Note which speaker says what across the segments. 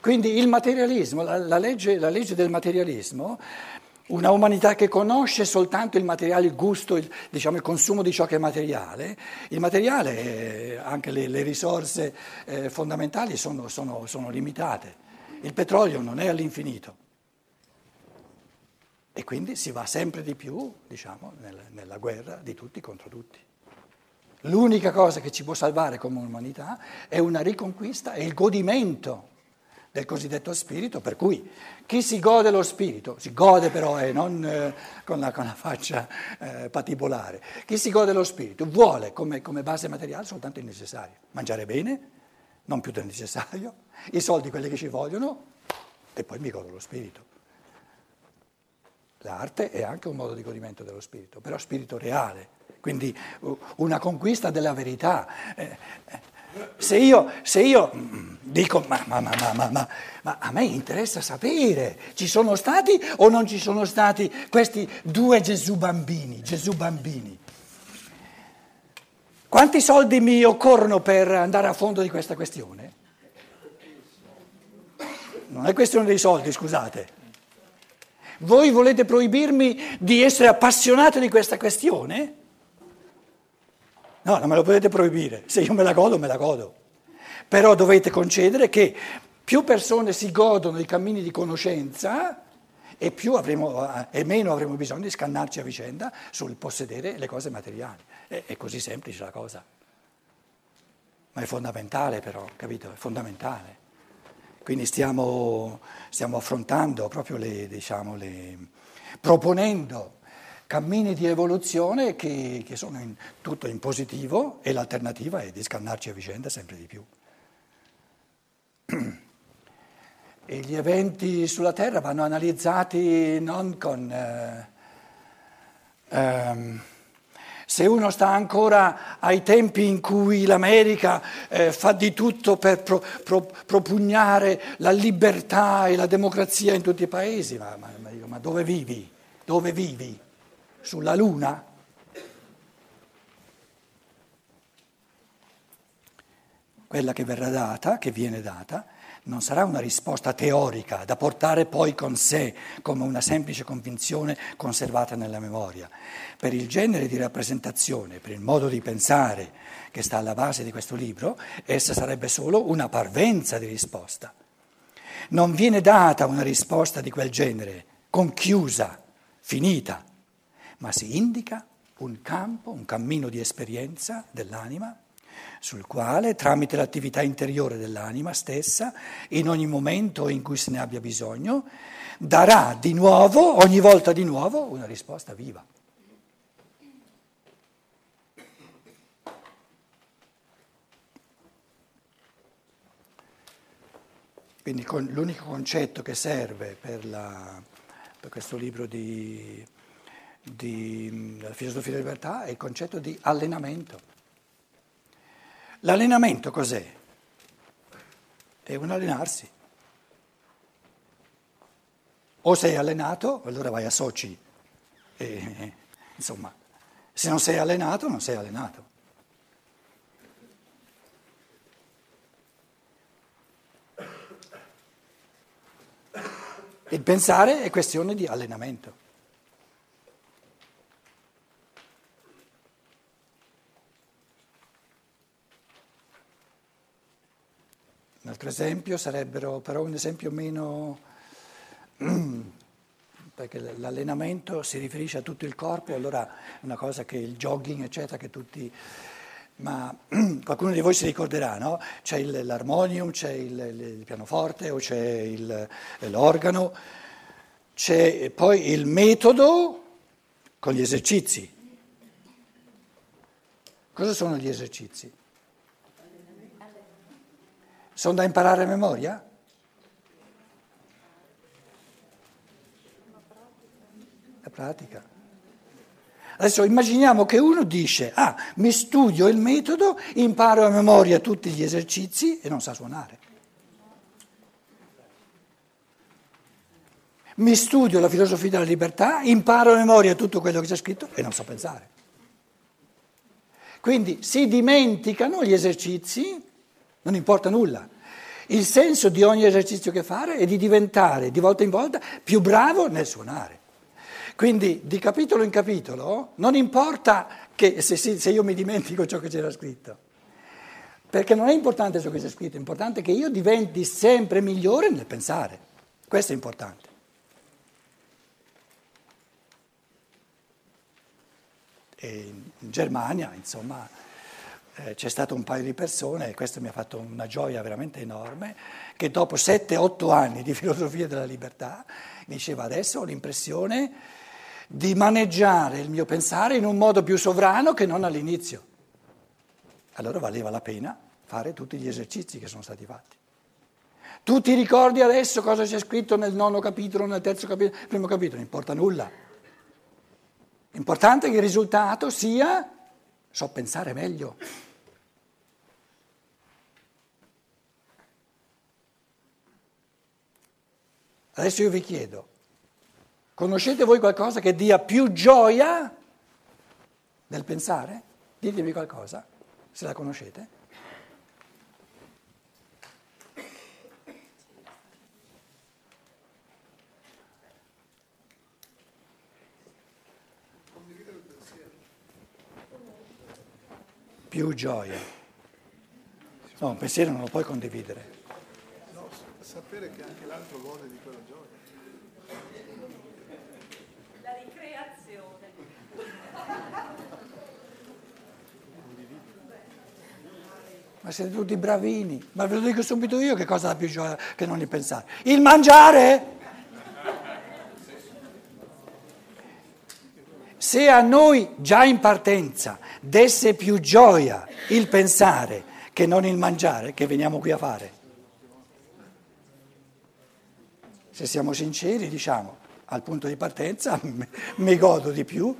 Speaker 1: Quindi il materialismo, la, la, legge, la legge del materialismo una umanità che conosce soltanto il materiale, il gusto, il, diciamo, il consumo di ciò che è materiale, il materiale, eh, anche le, le risorse eh, fondamentali sono, sono, sono limitate. Il petrolio non è all'infinito e quindi si va sempre di più diciamo, nel, nella guerra di tutti contro tutti. L'unica cosa che ci può salvare come umanità è una riconquista e il godimento del cosiddetto spirito, per cui chi si gode lo spirito, si gode però e eh, non eh, con, la, con, la, faccia eh, patibolare, chi si gode lo spirito vuole come, come base materiale soltanto il necessario, mangiare bene, non più del necessario, i soldi quelli che ci vogliono e poi mi godo lo spirito. L'arte è anche un modo di godimento dello spirito, però spirito reale, quindi una conquista della verità. Se io, se io dico, ma, ma, ma, ma, a me interessa sapere, ci sono stati o non ci sono stati questi due Gesù bambini, Gesù bambini? Quanti soldi mi occorrono per andare a fondo di questa questione? Non è questione dei soldi, scusate. Voi volete proibirmi di essere appassionato di questa questione? No, non me lo potete proibire, se io me la godo, me la godo. Però dovete concedere che più persone si godono i cammini di conoscenza e, avremo, e meno avremo bisogno di scannarci a vicenda sul possedere le cose materiali. È, è così semplice la cosa. Ma è fondamentale però, capito? È fondamentale. Quindi stiamo, stiamo affrontando proprio le, diciamo, le, proponendo cammini di evoluzione che, che sono in, tutto in positivo e l'alternativa è di scannarci a vicenda sempre di più. E gli eventi sulla Terra vanno analizzati non con... Eh, ehm, se uno sta ancora ai tempi in cui l'America eh, fa di tutto per pro, pro, propugnare la libertà e la democrazia in tutti i paesi, ma, ma, ma dove vivi? Dove vivi? Sulla Luna? Quella che verrà data, che viene data, non sarà una risposta teorica da portare poi con sé come una semplice convinzione conservata nella memoria. Per il genere di rappresentazione, per il modo di pensare che sta alla base di questo libro, essa sarebbe solo una parvenza di risposta. Non viene data una risposta di quel genere, conchiusa, finita ma si indica un campo, un cammino di esperienza dell'anima sul quale, tramite l'attività interiore dell'anima stessa, in ogni momento in cui se ne abbia bisogno, darà di nuovo, ogni volta di nuovo, una risposta viva. Quindi l'unico concetto che serve per, la, per questo libro di, della filosofia della libertà è il concetto di allenamento. L'allenamento cos'è? È un allenarsi. O sei allenato, allora vai a soci. E, insomma, se non sei allenato, non sei allenato. Il pensare è questione di allenamento. Altro esempio sarebbero però un esempio meno... perché l'allenamento si riferisce a tutto il corpo, allora è una cosa che il jogging, eccetera, che tutti... Ma qualcuno di voi si ricorderà, no? C'è il, l'armonium, c'è il, il, pianoforte o c'è il, l'organo, c'è poi il metodo con gli esercizi. Cosa sono gli esercizi? Sono da imparare a memoria? La pratica. Adesso immaginiamo che uno dice, ah, mi studio il metodo, imparo a memoria tutti gli esercizi e non sa suonare. Mi studio la filosofia della libertà, imparo a memoria tutto quello che c'è scritto e non so pensare. Quindi si dimenticano gli esercizi non importa nulla. Il senso di ogni esercizio che fare è di diventare di volta in volta più bravo nel suonare. Quindi di capitolo in capitolo non importa che se, se io mi dimentico ciò che c'era scritto, perché non è importante ciò che c'è scritto, è importante che io diventi sempre migliore nel pensare. Questo è importante. E in Germania, insomma, eh, c'è stato un paio di persone, e questo mi ha fatto una gioia veramente enorme, che dopo 7-8 anni di filosofia della libertà diceva adesso ho l'impressione di maneggiare il mio pensare in un modo più sovrano che non all'inizio. Allora valeva la pena fare tutti gli esercizi che sono stati fatti. Tu ti ricordi adesso cosa c'è scritto nel nono capitolo, nel terzo capitolo, nel primo capitolo? Non importa nulla. L'importante è che il risultato sia so pensare meglio. Adesso io vi chiedo, conoscete voi qualcosa che dia più gioia del pensare? Ditemi qualcosa, se la conoscete. Più gioia. No, un pensiero non lo puoi condividere.
Speaker 2: Sapere che anche l'altro gode di quella gioia.
Speaker 3: La ricreazione.
Speaker 1: Ma siete tutti bravini. Ma ve lo dico subito io che cosa dà più gioia che non il pensare. Il mangiare! Se a noi già in partenza desse più gioia il pensare che non il mangiare, che veniamo qui a fare? Se siamo sinceri, diciamo, al punto di partenza mi godo di più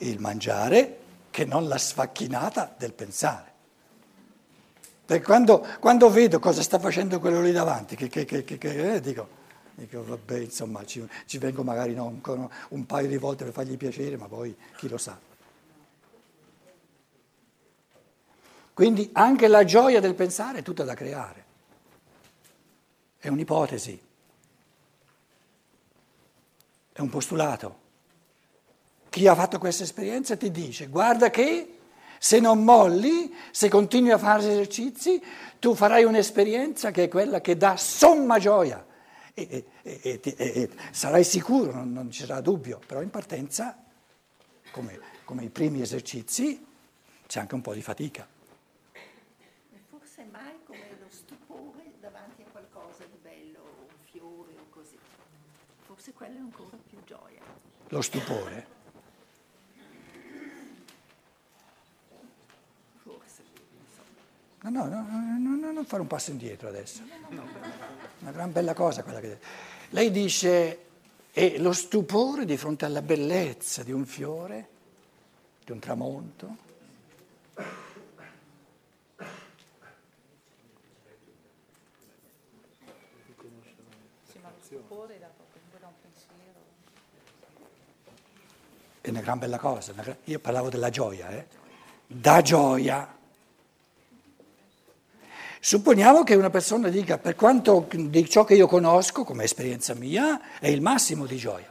Speaker 1: il mangiare che non la sfacchinata del pensare. Perché quando, quando vedo cosa sta facendo quello lì davanti, che, che, che, che eh, dico, dico, vabbè, insomma, ci, ci vengo magari no, un, un paio di volte per fargli piacere, ma poi chi lo sa. Quindi anche la gioia del pensare è tutta da creare. È un'ipotesi, è un postulato. Chi ha fatto questa esperienza ti dice, guarda che se non molli, se continui a fare esercizi, tu farai un'esperienza che è quella che dà somma gioia. E, e, e, e sarai sicuro, non, non, ci sarà dubbio, però in partenza, come, come i primi esercizi, c'è anche un po' di fatica.
Speaker 3: E forse mai come lo stupore davanti a qualcosa di bello, un fiore o così. Forse quello è ancora.
Speaker 1: Lo stupore? No, no, no, no, no, non fare un passo indietro adesso. Una gran bella cosa quella che... Lei dice, è lo stupore di fronte alla bellezza di un fiore, di un tramonto.
Speaker 4: Sì, ma lo stupore da, da un pensiero.
Speaker 1: È una gran bella cosa. Io parlavo della gioia, eh? Da gioia Supponiamo che una persona dica per quanto di ciò che io conosco come esperienza mia è il massimo di gioia.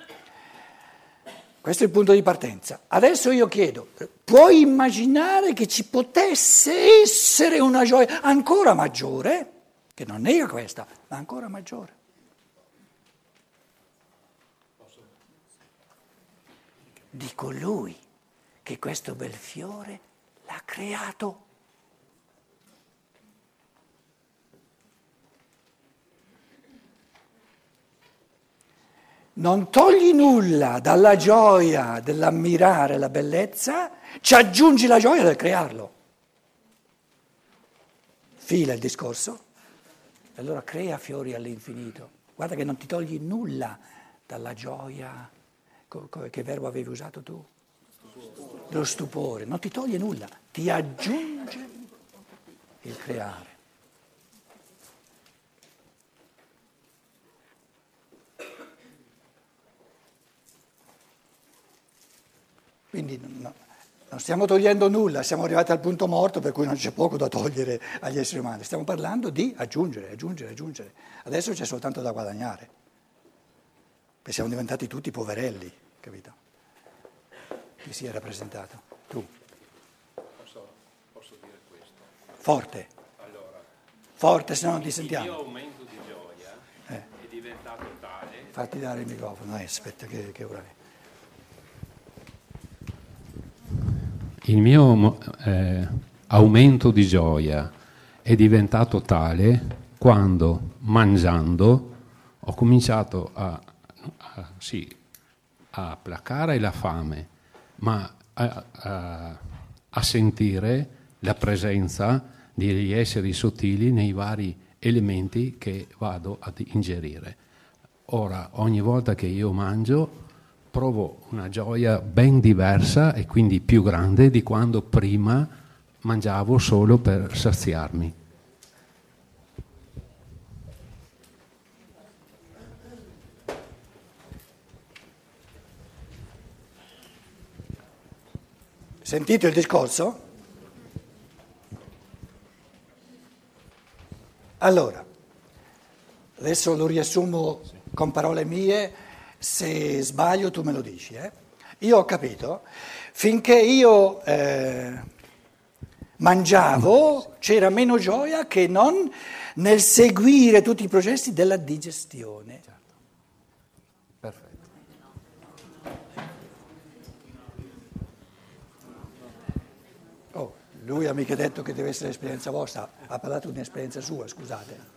Speaker 1: Questo è il punto di partenza. Adesso io chiedo, puoi immaginare che ci potesse essere una gioia ancora maggiore, che non nega questa, ma ancora maggiore? Di colui che questo bel fiore l'ha creato. non togli nulla dalla gioia dell'ammirare la bellezza, ci aggiungi la gioia del crearlo. Fila il discorso, allora crea fiori all'infinito. Guarda che non ti togli nulla dalla gioia, che verbo avevi usato tu? Lo stupore, non ti toglie nulla, ti aggiunge il creare. Quindi no, Non stiamo togliendo nulla, siamo arrivati al punto morto per cui non c'è poco da togliere agli esseri umani. Stiamo parlando di aggiungere, aggiungere, aggiungere. Adesso c'è soltanto da guadagnare. Perché siamo diventati tutti poverelli, capito? Chi si è rappresentato? Tu.
Speaker 5: Posso, posso dire questo?
Speaker 1: Forte.
Speaker 5: Allora,
Speaker 1: Forte, se no non ti
Speaker 5: il mio
Speaker 1: sentiamo.
Speaker 5: aumento di gioia
Speaker 1: Eh.
Speaker 5: è diventato tale
Speaker 1: Fatti dare il microfono. Eh, aspetta, che, che ora è.
Speaker 5: Il mio eh, aumento di gioia è diventato tale quando, mangiando, ho cominciato a, a- sì, a placare la fame, ma a, a- a sentire la presenza degli esseri sottili nei vari elementi che vado ad ingerire. Ora, ogni volta che io mangio, provo una gioia ben diversa e quindi più grande di quando prima mangiavo solo per saziarmi.
Speaker 1: Sentite il discorso? Allora, adesso lo riassumo con parole mie, se sbaglio tu me lo dici. eh. Io ho capito, finché io eh, mangiavo c'era meno gioia che non nel seguire tutti i processi della digestione. Lui ha mica detto che deve essere esperienza vostra, ha parlato di un'esperienza sua, scusate.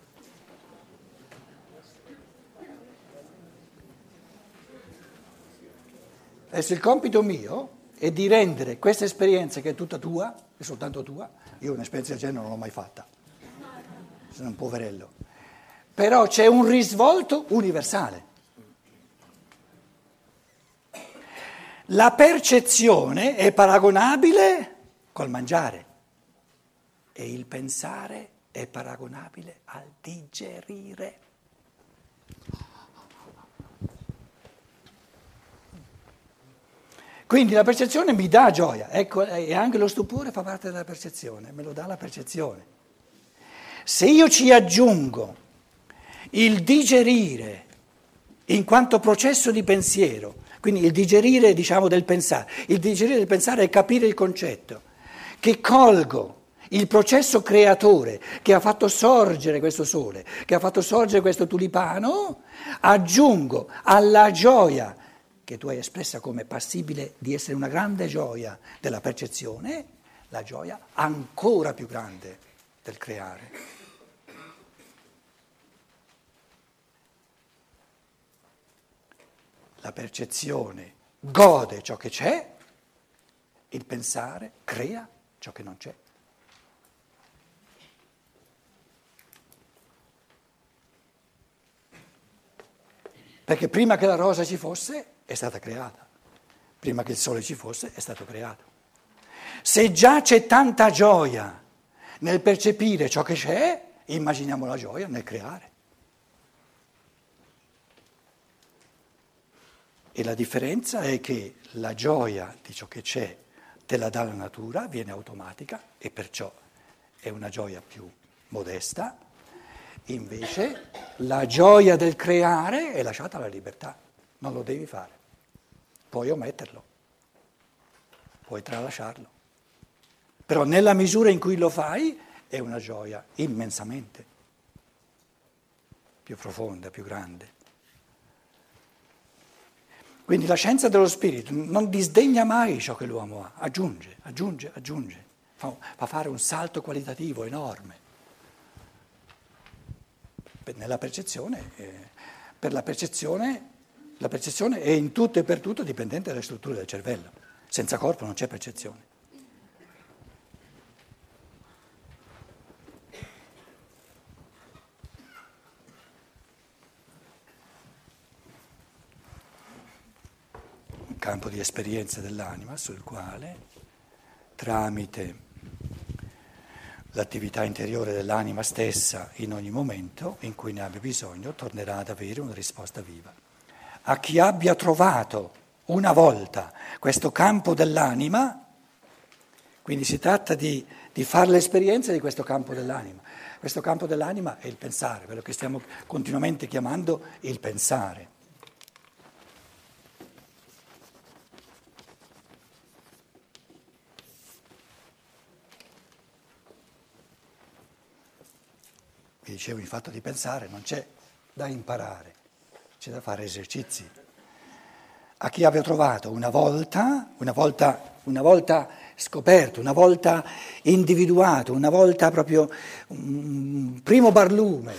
Speaker 1: Adesso il compito mio è di rendere questa esperienza che è tutta tua, è soltanto tua, io un'esperienza del genere non l'ho mai fatta, sono un poverello, però c'è un risvolto universale. La percezione è paragonabile col mangiare e il pensare è paragonabile al digerire. Quindi la percezione mi dà gioia, ecco, e anche lo stupore fa parte della percezione, me lo dà la percezione. Se io ci aggiungo il digerire in quanto processo di pensiero, quindi il digerire diciamo del pensare, il digerire del pensare è capire il concetto, che colgo il processo creatore che ha fatto sorgere questo sole, che ha fatto sorgere questo tulipano, aggiungo alla gioia che tu hai espressa come passibile di essere una grande gioia della percezione, la gioia ancora più grande del creare. La percezione gode ciò che c'è, il pensare crea ciò che non c'è. Perché prima che la rosa ci fosse è stata creata, prima che il sole ci fosse è stato creato. Se già c'è tanta gioia nel percepire ciò che c'è, immaginiamo la gioia nel creare. E la differenza è che la gioia di ciò che c'è te la dà la natura, viene automatica e perciò è una gioia più modesta. Invece la gioia del creare è lasciata alla libertà, non lo devi fare. Puoi ometterlo, puoi tralasciarlo. Però nella misura in cui lo fai è una gioia immensamente più profonda, più grande. Quindi la scienza dello spirito non disdegna mai ciò che l'uomo ha, aggiunge, aggiunge, aggiunge, fa, fa fare un salto qualitativo enorme. Per- Nella percezione, eh, per la percezione, la percezione è in tutto e per tutto dipendente dalle strutture del cervello. Senza corpo non c'è percezione. Campo di esperienza dell'anima sul quale, tramite l'attività interiore dell'anima stessa in ogni momento in cui ne abbia bisogno, tornerà ad avere una risposta viva. A chi abbia trovato una volta questo campo dell'anima, Quindi si tratta di, di fare l'esperienza di questo campo dell'anima. Questo campo dell'anima è il pensare, quello che stiamo continuamente chiamando il pensare. Vi dicevo, il fatto di pensare non c'è da imparare, c'è da fare esercizi. A chi abbia trovato una volta, una volta, una volta scoperto, una volta individuato, una volta proprio un primo barlume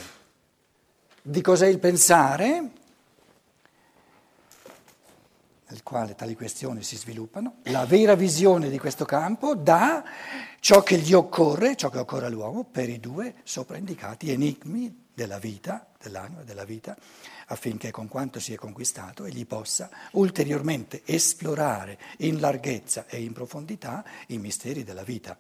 Speaker 1: di cos'è il pensare, nel quale tali questioni si sviluppano, la vera visione di questo campo dà ciò che gli occorre, ciò che occorre all'uomo per i due sopraindicati enigmi della vita, dell'anima, della vita, affinché con quanto si è conquistato egli possa ulteriormente esplorare in larghezza e in profondità i misteri della vita.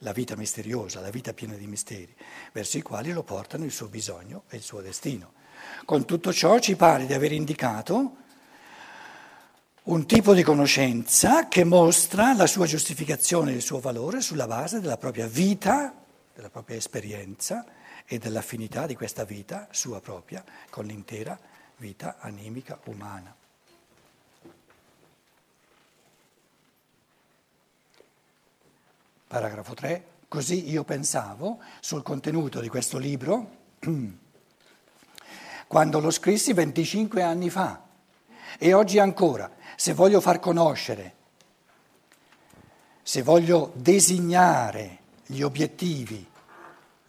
Speaker 1: La vita misteriosa, la vita piena di misteri, verso i quali lo portano il suo bisogno e il suo destino. Con tutto ciò ci pare di aver indicato un tipo di conoscenza che mostra la sua giustificazione e il suo valore sulla base della propria vita, della propria esperienza e dell'affinità di questa vita sua propria con l'intera vita animica umana. Paragrafo 3. Così io pensavo sul contenuto di questo libro quando lo scrissi 25 anni fa e oggi ancora, se voglio far conoscere, se voglio designare gli obiettivi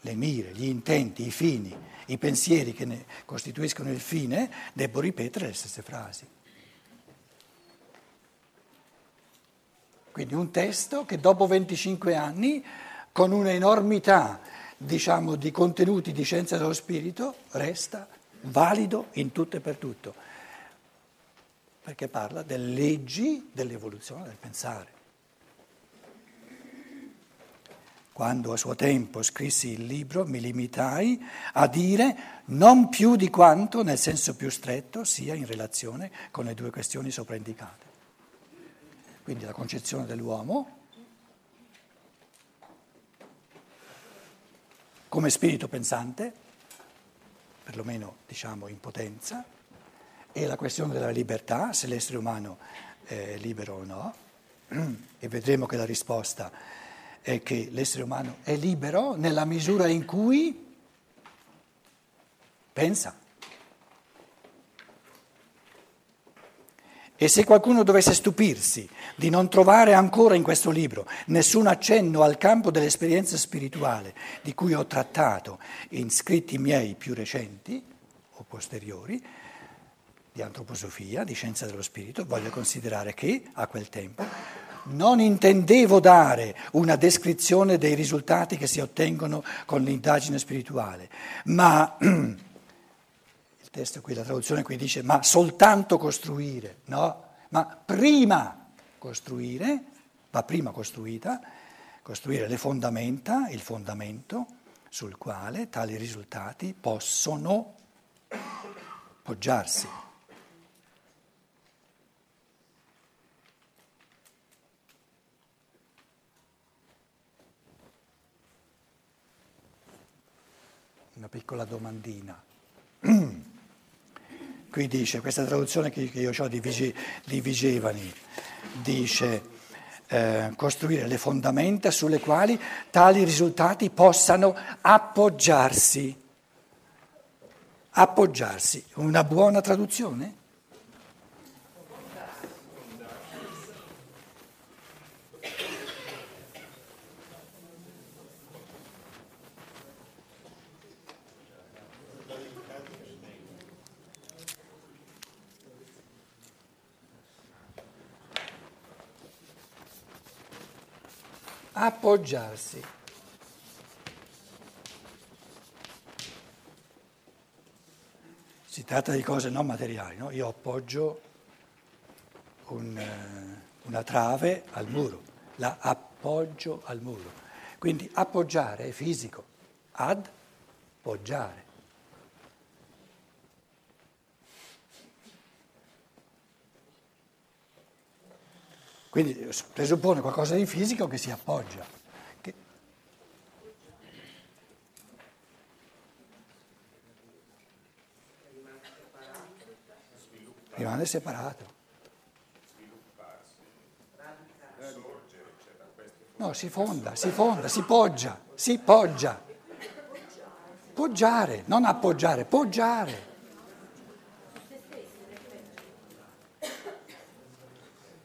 Speaker 1: le mire, gli intenti, i fini, i pensieri che ne costituiscono il fine, devo ripetere le stesse frasi. Quindi un testo che dopo 25 anni, con un'enormità diciamo, di contenuti di scienza dello spirito, resta valido in tutto e per tutto, perché parla delle leggi dell'evoluzione del pensare. Quando a suo tempo scrissi il libro mi limitai a dire non più di quanto nel senso più stretto sia in relazione con le due questioni sopraindicate. Quindi la concezione dell'uomo come spirito pensante, perlomeno diciamo in potenza, e la questione della libertà, se l'essere umano è libero o no, e vedremo che la risposta è che l'essere umano è libero nella misura in cui pensa. E se qualcuno dovesse stupirsi di non trovare ancora in questo libro nessun accenno al campo dell'esperienza spirituale di cui ho trattato in scritti miei più recenti o posteriori, di antroposofia, di scienza dello spirito, voglio considerare che a quel tempo non intendevo dare una descrizione dei risultati che si ottengono con l'indagine spirituale, ma il testo qui, la traduzione qui dice ma soltanto costruire, no? Ma prima costruire, va prima costruita, costruire le fondamenta, il fondamento sul quale tali risultati possono poggiarsi. Una piccola domandina. Qui dice, questa traduzione che io ho di, Vige, di Vigevani, dice eh, costruire le fondamenta sulle quali tali risultati possano appoggiarsi. Appoggiarsi, una buona traduzione? Appoggiarsi. Si tratta di cose non materiali, no? io appoggio un, eh, una trave al muro, la appoggio al muro. Quindi appoggiare è fisico, ad poggiare. Quindi presuppone qualcosa di fisico che si appoggia. Che... Rimane separato. No, si fonda, si fonda, si poggia, si poggia. Poggiare, non appoggiare, poggiare.